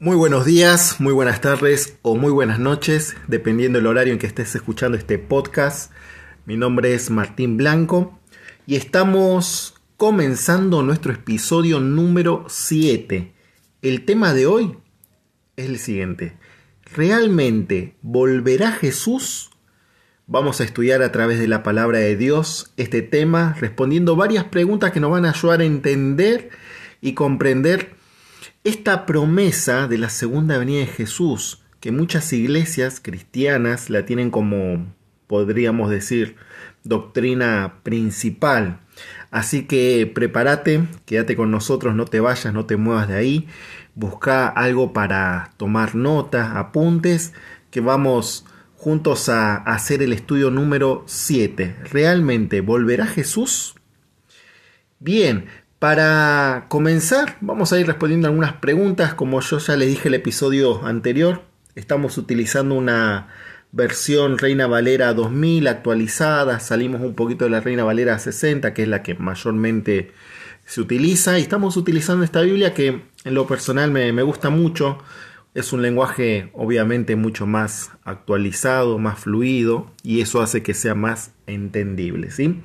Muy buenos días, muy buenas tardes o muy buenas noches, dependiendo del horario en que estés escuchando este podcast. Mi nombre es Martín Blanco y estamos comenzando nuestro episodio número 7. El tema de hoy es el siguiente. ¿Realmente volverá Jesús? Vamos a estudiar a través de la palabra de Dios este tema, respondiendo varias preguntas que nos van a ayudar a entender y comprender esta promesa de la segunda venida de Jesús, que muchas iglesias cristianas la tienen como, podríamos decir, doctrina principal. Así que prepárate, quédate con nosotros, no te vayas, no te muevas de ahí, busca algo para tomar notas, apuntes, que vamos juntos a hacer el estudio número 7. ¿Realmente volverá Jesús? Bien, para comenzar, vamos a ir respondiendo algunas preguntas. Como yo ya le dije el episodio anterior, estamos utilizando una versión Reina Valera 2000 actualizada. Salimos un poquito de la Reina Valera 60, que es la que mayormente se utiliza. Y estamos utilizando esta Biblia que en lo personal me, me gusta mucho. Es un lenguaje obviamente mucho más actualizado, más fluido, y eso hace que sea más entendible. ¿sí?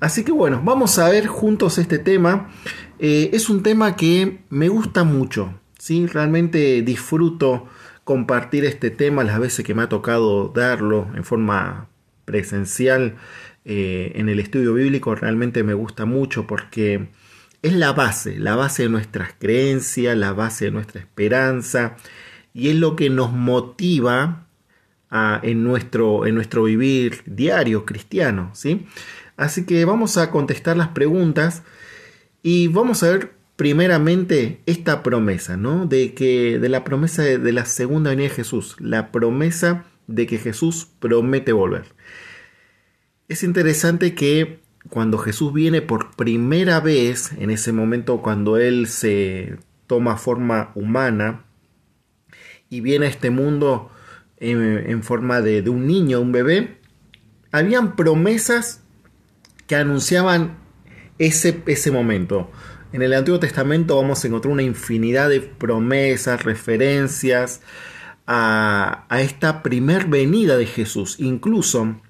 Así que bueno, vamos a ver juntos este tema. Eh, es un tema que me gusta mucho, ¿sí? realmente disfruto compartir este tema las veces que me ha tocado darlo en forma presencial eh, en el estudio bíblico. Realmente me gusta mucho porque es la base, la base de nuestras creencias, la base de nuestra esperanza y es lo que nos motiva en, nuestro, en nuestro vivir diario cristiano. ¿sí? Así que vamos a contestar las preguntas y vamos a ver primeramente esta promesa, ¿no? De que de la promesa de, la segunda venida de Jesús, la promesa de que Jesús promete volver. Es interesante que cuando Jesús viene por primera vez, en ese momento cuando Él se toma forma humana y viene a este mundo en, forma de, de, un niño, un bebé, habían promesas que anunciaban ese, ese momento. En el Antiguo Testamento vamos a encontrar una infinidad de promesas, referencias a, esta primer venida de Jesús. Incluso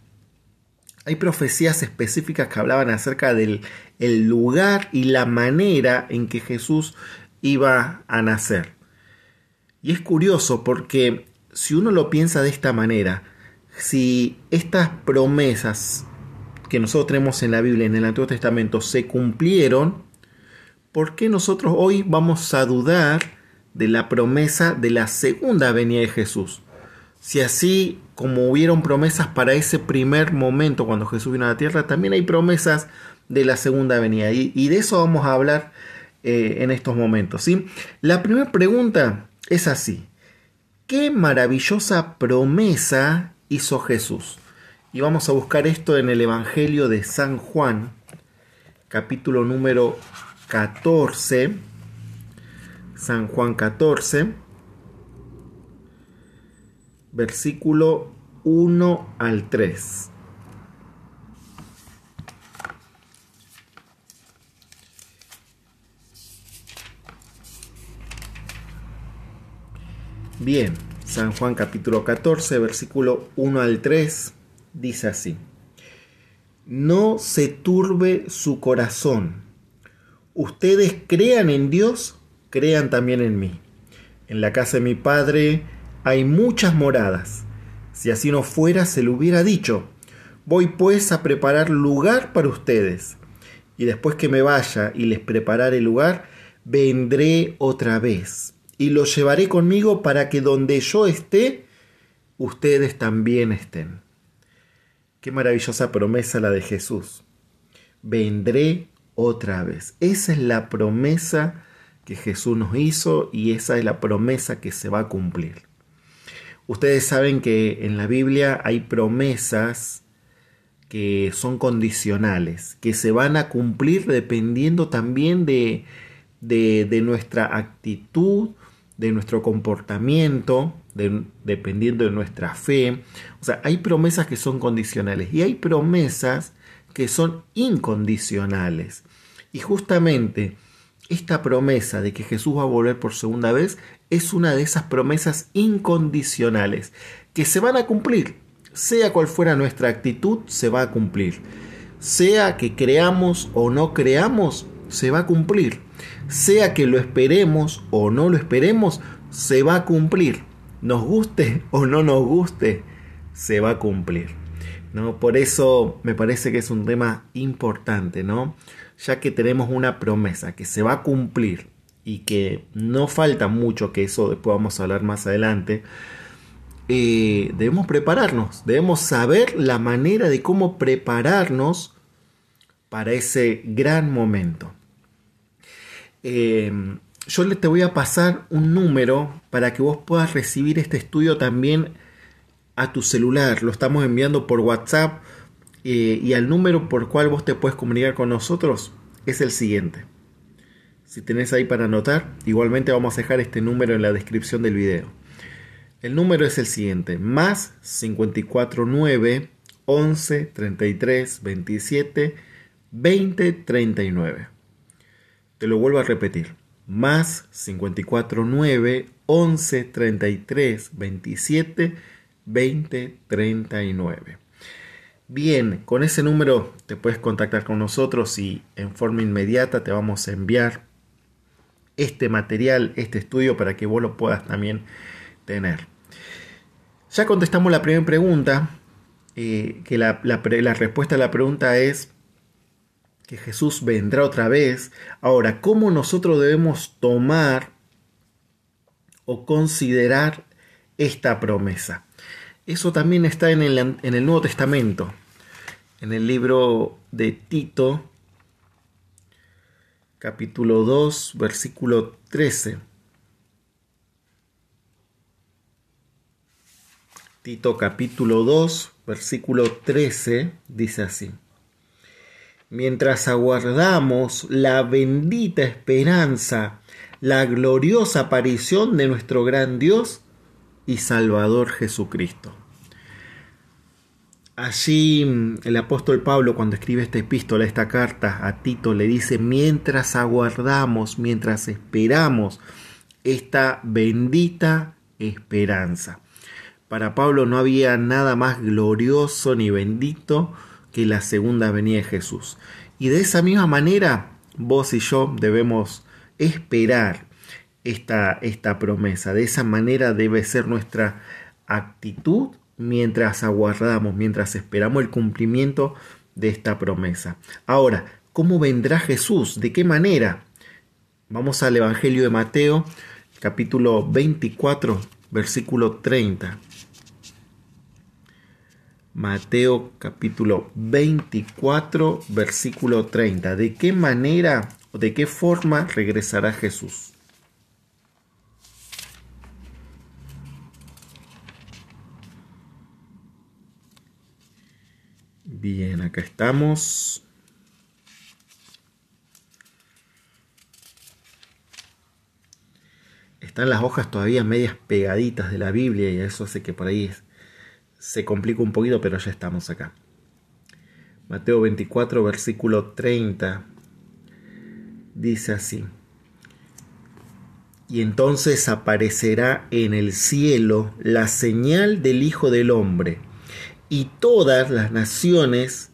hay profecías específicas que hablaban acerca del el lugar y la manera en que Jesús iba a nacer. Y es curioso porque si uno lo piensa de esta manera, si estas promesas que nosotros tenemos en la Biblia, en el Antiguo Testamento, se cumplieron, ¿por qué nosotros hoy vamos a dudar de la promesa de la segunda venida de Jesús? Si así como hubieron promesas para ese primer momento cuando Jesús vino a la tierra, también hay promesas de la segunda venida. Y, de eso vamos a hablar eh, en estos momentos. ¿sí? La primera pregunta es así. ¿Qué maravillosa promesa hizo Jesús? Y vamos a buscar esto en el Evangelio de San Juan, capítulo número 14. San Juan 14, versículo 1 al 3. Bien, San Juan capítulo 14, versículo 1 al 3 dice así, no se turbe su corazón. Ustedes crean en Dios, crean también en mí. En la casa de mi Padre hay muchas moradas. Si así no fuera, se lo hubiera dicho. Voy pues a preparar lugar para ustedes. Y después que me vaya y les prepararé lugar, vendré otra vez. Y los llevaré conmigo para que donde yo esté, ustedes también estén. Qué maravillosa promesa la de Jesús. Vendré otra vez. Esa es la promesa que Jesús nos hizo y esa es la promesa que se va a cumplir. Ustedes saben que en la Biblia hay promesas que son condicionales, que se van a cumplir dependiendo también de, de, nuestra actitud, de nuestro comportamiento, dependiendo de nuestra fe. O sea, hay promesas que son condicionales y hay promesas que son incondicionales. Y justamente esta promesa de que Jesús va a volver por segunda vez es una de esas promesas incondicionales que se van a cumplir. Sea cual fuera nuestra actitud, se va a cumplir. Sea que creamos o no creamos, se va a cumplir. Sea que lo esperemos o no lo esperemos, se va a cumplir. Nos guste o no nos guste, se va a cumplir. ¿no? Por eso me parece que es un tema importante, ¿no? ya que tenemos una promesa que se va a cumplir y que no falta mucho, que eso después vamos a hablar más adelante, eh, debemos prepararnos, debemos saber la manera de cómo prepararnos para ese gran momento. Eh, yo te voy a pasar un número para que vos puedas recibir este estudio también a tu celular. Lo estamos enviando por WhatsApp eh, y al número por cual vos te puedes comunicar con nosotros es el siguiente. Si tenés ahí para anotar, igualmente vamos a dejar este número en la descripción del video. El número es el siguiente, más 549 11 33 27 20 39. Te lo vuelvo a repetir, más 549 11 33 27 20 39. Bien, con ese número te puedes contactar con nosotros y en forma inmediata te vamos a enviar este material, este estudio para que vos lo puedas también tener. Ya contestamos la primera pregunta, eh, que la, la respuesta a la pregunta es que Jesús vendrá otra vez. Ahora, ¿cómo nosotros debemos tomar o considerar esta promesa? Eso también está en el, en el Nuevo Testamento, en el libro de Tito, capítulo 2, versículo 13. Tito capítulo 2, versículo 13 dice así. Mientras aguardamos la bendita esperanza, la gloriosa aparición de nuestro gran Dios y Salvador Jesucristo. Allí el apóstol Pablo cuando escribe esta epístola, esta carta a Tito, le dice, mientras aguardamos, mientras esperamos esta bendita esperanza. Para Pablo no había nada más glorioso ni bendito que la segunda venida de Jesús. Y de esa misma manera, vos y yo debemos esperar esta, esta promesa. De esa manera debe ser nuestra actitud mientras aguardamos, mientras esperamos el cumplimiento de esta promesa. Ahora, ¿cómo vendrá Jesús? ¿De qué manera? Vamos al Evangelio de Mateo, capítulo 24, versículo 30. Mateo capítulo 24, versículo 30. ¿De qué manera o de qué forma regresará Jesús? Bien, acá estamos. Están las hojas todavía medias pegaditas de la Biblia y eso hace que por ahí se complica un poquito, pero ya estamos acá. Mateo 24, versículo 30, dice así. Y entonces aparecerá en el cielo la señal del Hijo del Hombre y todas las naciones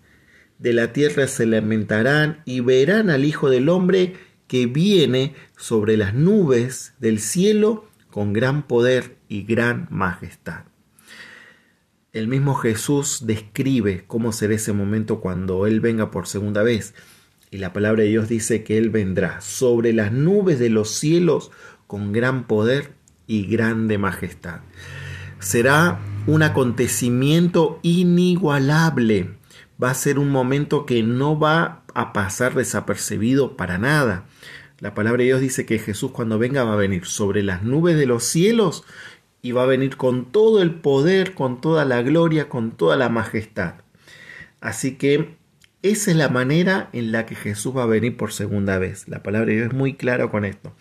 de la tierra se lamentarán y verán al Hijo del Hombre que viene sobre las nubes del cielo con gran poder y gran majestad. El mismo Jesús describe cómo será ese momento cuando Él venga por segunda vez. Y la palabra de Dios dice que Él vendrá sobre las nubes de los cielos con gran poder y grande majestad. Será un acontecimiento inigualable. Va a ser un momento que no va a pasar desapercibido para nada. La palabra de Dios dice que Jesús cuando venga va a venir sobre las nubes de los cielos y va a venir con todo el poder, con toda la gloria, con toda la majestad. Así que esa es la manera en la que Jesús va a venir por segunda vez. La palabra de Dios es muy clara con esto.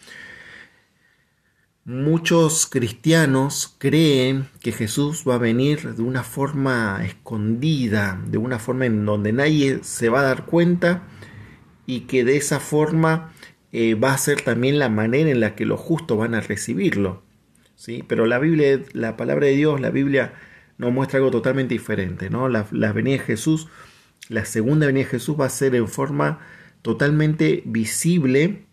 Muchos cristianos creen que Jesús va a venir de una forma escondida, de una forma en donde nadie se va a dar cuenta y que de esa forma eh, va a ser también la manera en la que los justos van a recibirlo. ¿Sí? Pero la Biblia, la palabra de Dios, la Biblia nos muestra algo totalmente diferente. ¿no? La, de Jesús, la segunda venida de Jesús va a ser en forma totalmente visible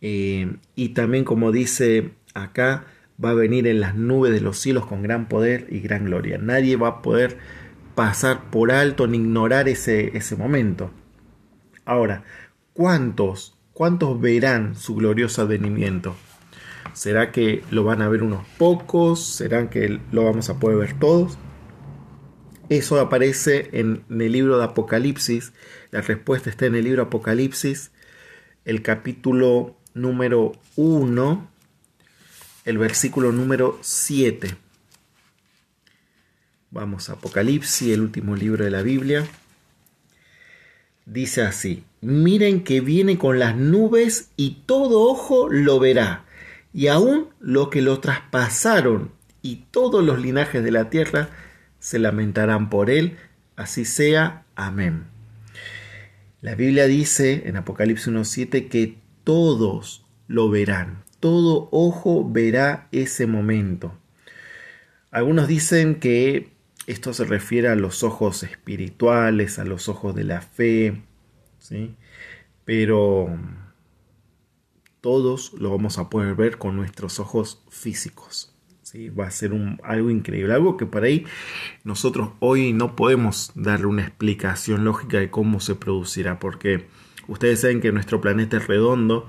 eh, y también como dice acá, va a venir en las nubes de los cielos con gran poder y gran gloria. Nadie va a poder pasar por alto ni ignorar ese, ese momento. Ahora, ¿cuántos ¿Cuántos verán su glorioso advenimiento? ¿Será que lo van a ver unos pocos? ¿Será que lo vamos a poder ver todos? Eso aparece en el libro de Apocalipsis. La respuesta está en el libro Apocalipsis, el capítulo número 1, el versículo número 7. Vamos a Apocalipsis, el último libro de la Biblia. Dice así, miren que viene con las nubes y todo ojo lo verá, y aún lo que lo traspasaron y todos los linajes de la tierra se lamentarán por él, así sea. Amén. La Biblia dice en Apocalipsis 1.7 que todos lo verán, todo ojo verá ese momento. Algunos dicen que esto se refiere a los ojos espirituales, a los ojos de la fe, ¿sí? Pero todos lo vamos a poder ver con nuestros ojos físicos. ¿sí? Va a ser algo increíble, algo que por ahí nosotros hoy no podemos darle una explicación lógica de cómo se producirá, porque ustedes saben que nuestro planeta es redondo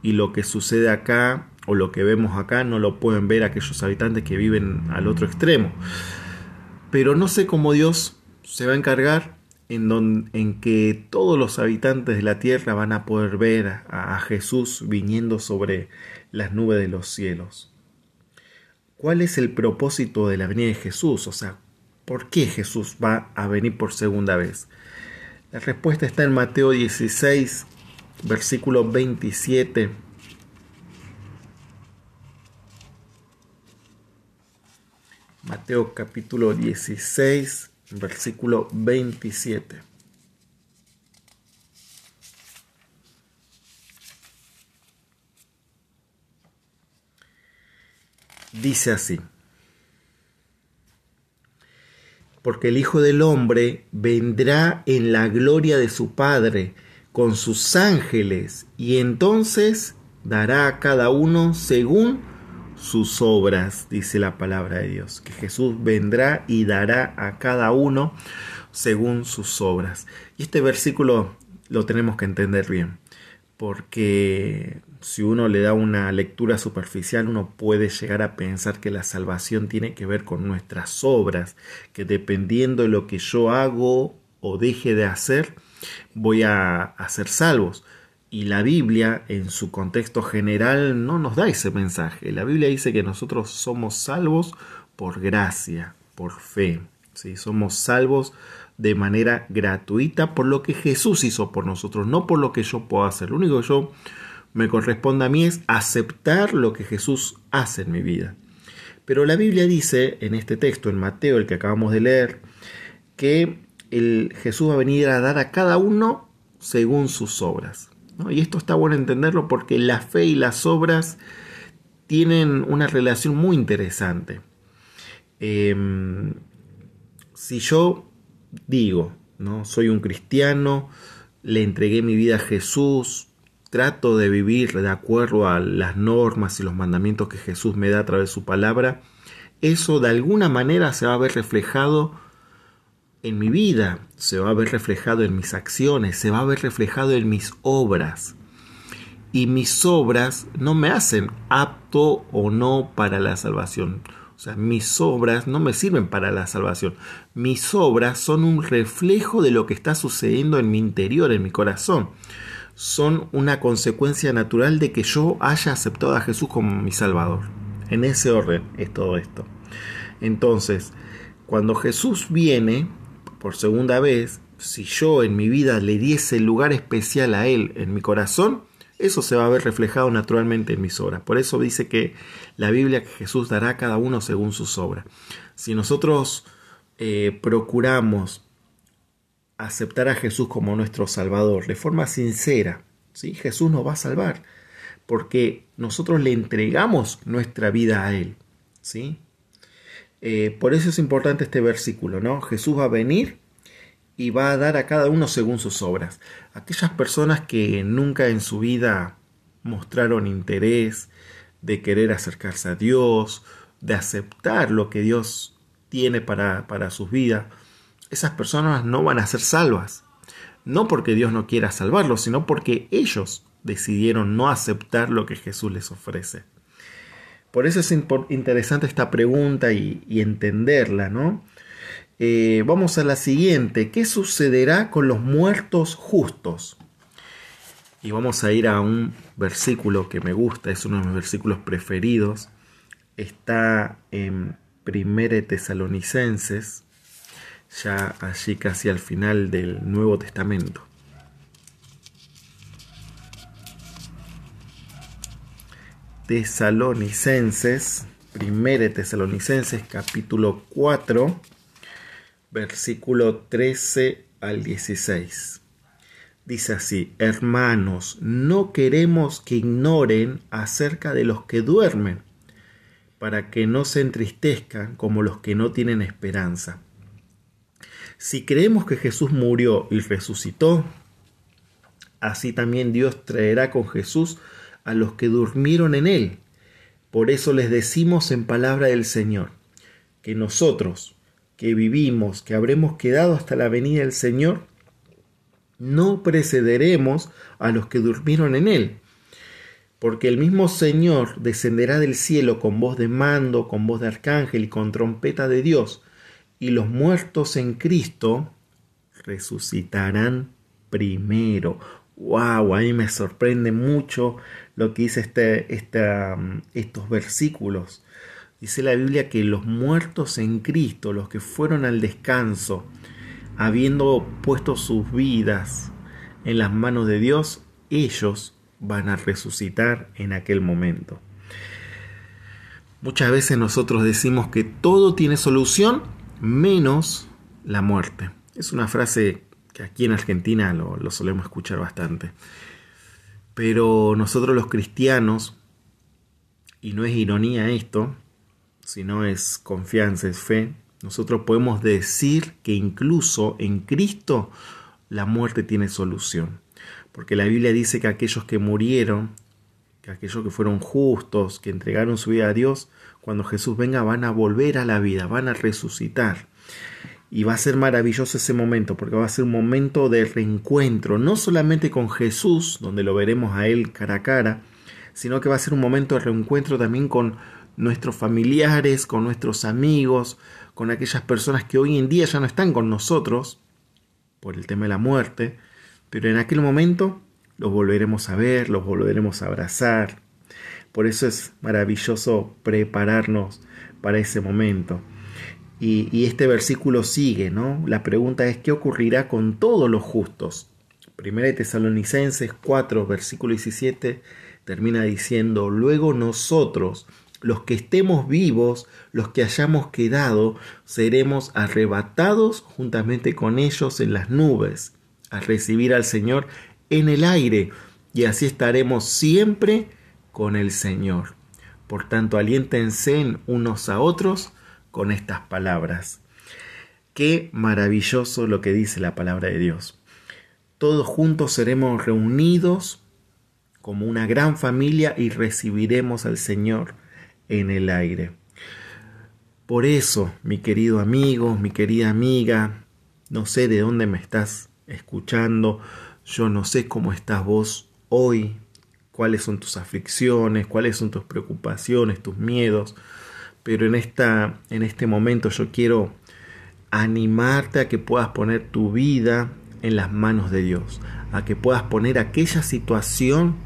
y lo que sucede acá o lo que vemos acá no lo pueden ver aquellos habitantes que viven al otro extremo. Pero no sé cómo Dios se va a encargar en, en que todos los habitantes de la tierra van a poder ver a, a Jesús viniendo sobre las nubes de los cielos. ¿Cuál es el propósito de la venida de Jesús? O sea, ¿por qué Jesús va a venir por segunda vez? La respuesta está en Mateo 16, versículo 27 Mateo capítulo 16, versículo 27. Dice así, porque el Hijo del Hombre vendrá en la gloria de su Padre con sus ángeles y entonces dará a cada uno según sus obras, dice la palabra de Dios, que Jesús vendrá y dará a cada uno según sus obras. Y este versículo lo tenemos que entender bien, porque si uno le da una lectura superficial, uno puede llegar a pensar que la salvación tiene que ver con nuestras obras, que dependiendo de lo que yo hago o deje de hacer, voy a, ser salvos. Y la Biblia, en su contexto general, no nos da ese mensaje. La Biblia dice que nosotros somos salvos por gracia, por fe. ¿sí? Somos salvos de manera gratuita por lo que Jesús hizo por nosotros, no por lo que yo puedo hacer. Lo único que yo me corresponde a mí es aceptar lo que Jesús hace en mi vida. Pero la Biblia dice en este texto, en Mateo, el que acabamos de leer, que el Jesús va a venir a dar a cada uno según sus obras. Y esto está bueno entenderlo porque la fe y las obras tienen una relación muy interesante. Em, si yo digo, ¿no? soy un cristiano, le entregué mi vida a Jesús, trato de vivir de acuerdo a las normas y los mandamientos que Jesús me da a través de su palabra, eso de alguna manera se va a ver reflejado en mi vida, se va a ver reflejado en mis acciones, se va a ver reflejado en mis obras. Y mis obras no me hacen apto o no para la salvación. O sea, mis obras no me sirven para la salvación. Mis obras son un reflejo de lo que está sucediendo en mi interior, en mi corazón. Son una consecuencia natural de que yo haya aceptado a Jesús como mi Salvador. En ese orden es todo esto. Entonces, cuando Jesús viene, por segunda vez, si yo en mi vida le diese lugar especial a Él en mi corazón, eso se va a ver reflejado naturalmente en mis obras. Por eso dice que la Biblia que Jesús dará a cada uno según sus obras. Si nosotros eh, procuramos aceptar a Jesús como nuestro Salvador de forma sincera, ¿sí? Jesús nos va a salvar, porque nosotros le entregamos nuestra vida a Él. ¿sí? Eh, por eso es importante este versículo, ¿no? Jesús va a venir y va a dar a cada uno según sus obras. Aquellas personas que nunca en su vida mostraron interés de querer acercarse a Dios, de aceptar lo que Dios tiene para, para sus vidas, esas personas no van a ser salvas. No porque Dios no quiera salvarlos, sino porque ellos decidieron no aceptar lo que Jesús les ofrece. Por eso es interesante esta pregunta y, entenderla, ¿no? Eh, vamos a la siguiente. ¿Qué sucederá con los muertos justos? Y vamos a ir a un versículo que me gusta, es uno de mis versículos preferidos. Está en Primere Tesalonicenses, ya allí casi al final del Nuevo Testamento. Tesalonicenses, 1 Tesalonicenses capítulo 4, versículo 13 al 16. Dice así, hermanos, no queremos que ignoren acerca de los que duermen, para que no se entristezcan como los que no tienen esperanza. Si creemos que Jesús murió y resucitó, así también Dios traerá con Jesús a los que durmieron en él. Por eso les decimos en palabra del Señor, que nosotros, que vivimos, que habremos quedado hasta la venida del Señor, no precederemos a los que durmieron en él. Porque el mismo Señor descenderá del cielo con voz de mando, con voz de arcángel y con trompeta de Dios, y los muertos en Cristo resucitarán primero. ¡Wow! A mí me sorprende mucho lo que dice este, mm, estos versículos. Dice la Biblia que los muertos en Cristo, los que fueron al descanso, habiendo puesto sus vidas en las manos de Dios, ellos van a resucitar en aquel momento. Muchas veces nosotros decimos que todo tiene solución menos la muerte. Es una frase que aquí en Argentina lo, lo solemos escuchar bastante. Pero nosotros los cristianos, y no es ironía esto, sino es confianza, es fe, nosotros podemos decir que incluso en Cristo la muerte tiene solución. Porque la Biblia dice que aquellos que murieron, que aquellos que fueron justos, que entregaron su vida a Dios, cuando Jesús venga van a volver a la vida, van a resucitar. Y va a ser maravilloso ese momento, porque va a ser un momento de reencuentro, no solamente con Jesús, donde lo veremos a Él cara a cara, sino que va a ser un momento de reencuentro también con nuestros familiares, con nuestros amigos, con aquellas personas que hoy en día ya no están con nosotros, por el tema de la muerte, pero en aquel momento los volveremos a ver, los volveremos a abrazar. Por eso es maravilloso prepararnos para ese momento. Y, este versículo sigue, ¿no? La pregunta es, ¿qué ocurrirá con todos los justos? Primera de Tesalonicenses 4, versículo 17, termina diciendo, luego nosotros, los que estemos vivos, los que hayamos quedado, seremos arrebatados juntamente con ellos en las nubes, a recibir al Señor en el aire, y así estaremos siempre con el Señor. Por tanto, aliéntense unos a otros con estas palabras. Qué maravilloso lo que dice la palabra de Dios. Todos juntos seremos reunidos como una gran familia y recibiremos al Señor en el aire. Por eso, mi querido amigo, mi querida amiga, no sé de dónde me estás escuchando, yo no sé cómo estás vos hoy, cuáles son tus aflicciones, cuáles son tus preocupaciones, tus miedos pero en, esta, en este momento yo quiero animarte a que puedas poner tu vida en las manos de Dios, a que puedas poner aquella situación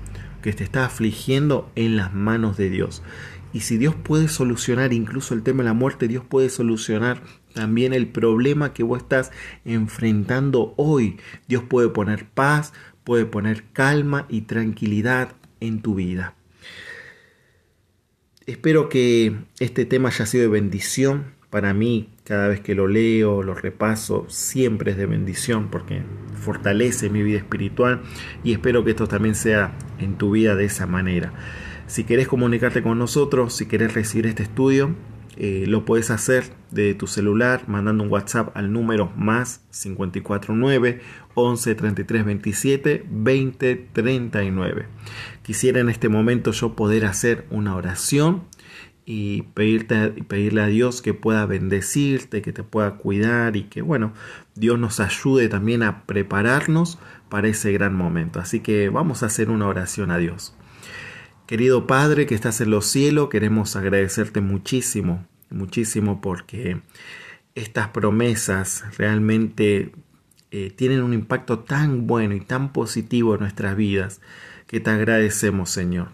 que te está afligiendo en las manos de Dios. Y si Dios puede solucionar incluso el tema de la muerte, Dios puede solucionar también el problema que vos estás enfrentando hoy. Dios puede poner paz, puede poner calma y tranquilidad en tu vida. Espero que este tema haya sido de bendición para mí, cada vez que lo leo, lo repaso, siempre es de bendición porque fortalece mi vida espiritual y espero que esto también sea en tu vida de esa manera. Si querés comunicarte con nosotros, si querés recibir este estudio, eh, lo puedes hacer de tu celular mandando un WhatsApp al número más 549 11 33 27 20 39. Quisiera en este momento yo poder hacer una oración y pedirte, pedirle a Dios que pueda bendecirte, que te pueda cuidar y que bueno, Dios nos ayude también a prepararnos para ese gran momento. Así que vamos a hacer una oración a Dios. Querido Padre que estás en los cielos, queremos agradecerte muchísimo, muchísimo porque estas promesas realmente eh, tienen un impacto tan bueno y tan positivo en nuestras vidas que te agradecemos Señor.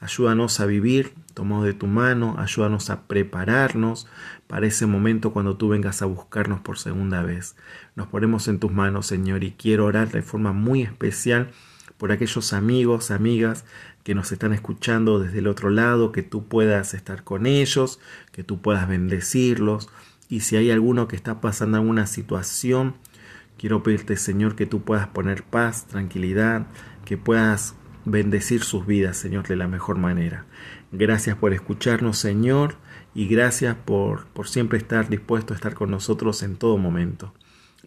Ayúdanos a vivir tomado de tu mano, ayúdanos a prepararnos para ese momento cuando tú vengas a buscarnos por segunda vez. Nos ponemos en tus manos, Señor, y quiero orar de forma muy especial por aquellos amigos, amigas que nos están escuchando desde el otro lado, que tú puedas estar con ellos, que tú puedas bendecirlos. Y si hay alguno que está pasando alguna situación, quiero pedirte, Señor, que tú puedas poner paz, tranquilidad, que puedas bendecir sus vidas, Señor, de la mejor manera. Gracias por escucharnos, Señor, y gracias por, por siempre estar dispuesto a estar con nosotros en todo momento.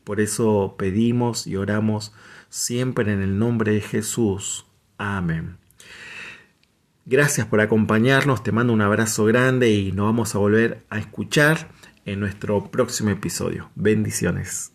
Por eso pedimos y oramos siempre en el nombre de Jesús. Amén. Gracias por acompañarnos, te mando un abrazo grande y nos vamos a volver a escuchar en nuestro próximo episodio. Bendiciones.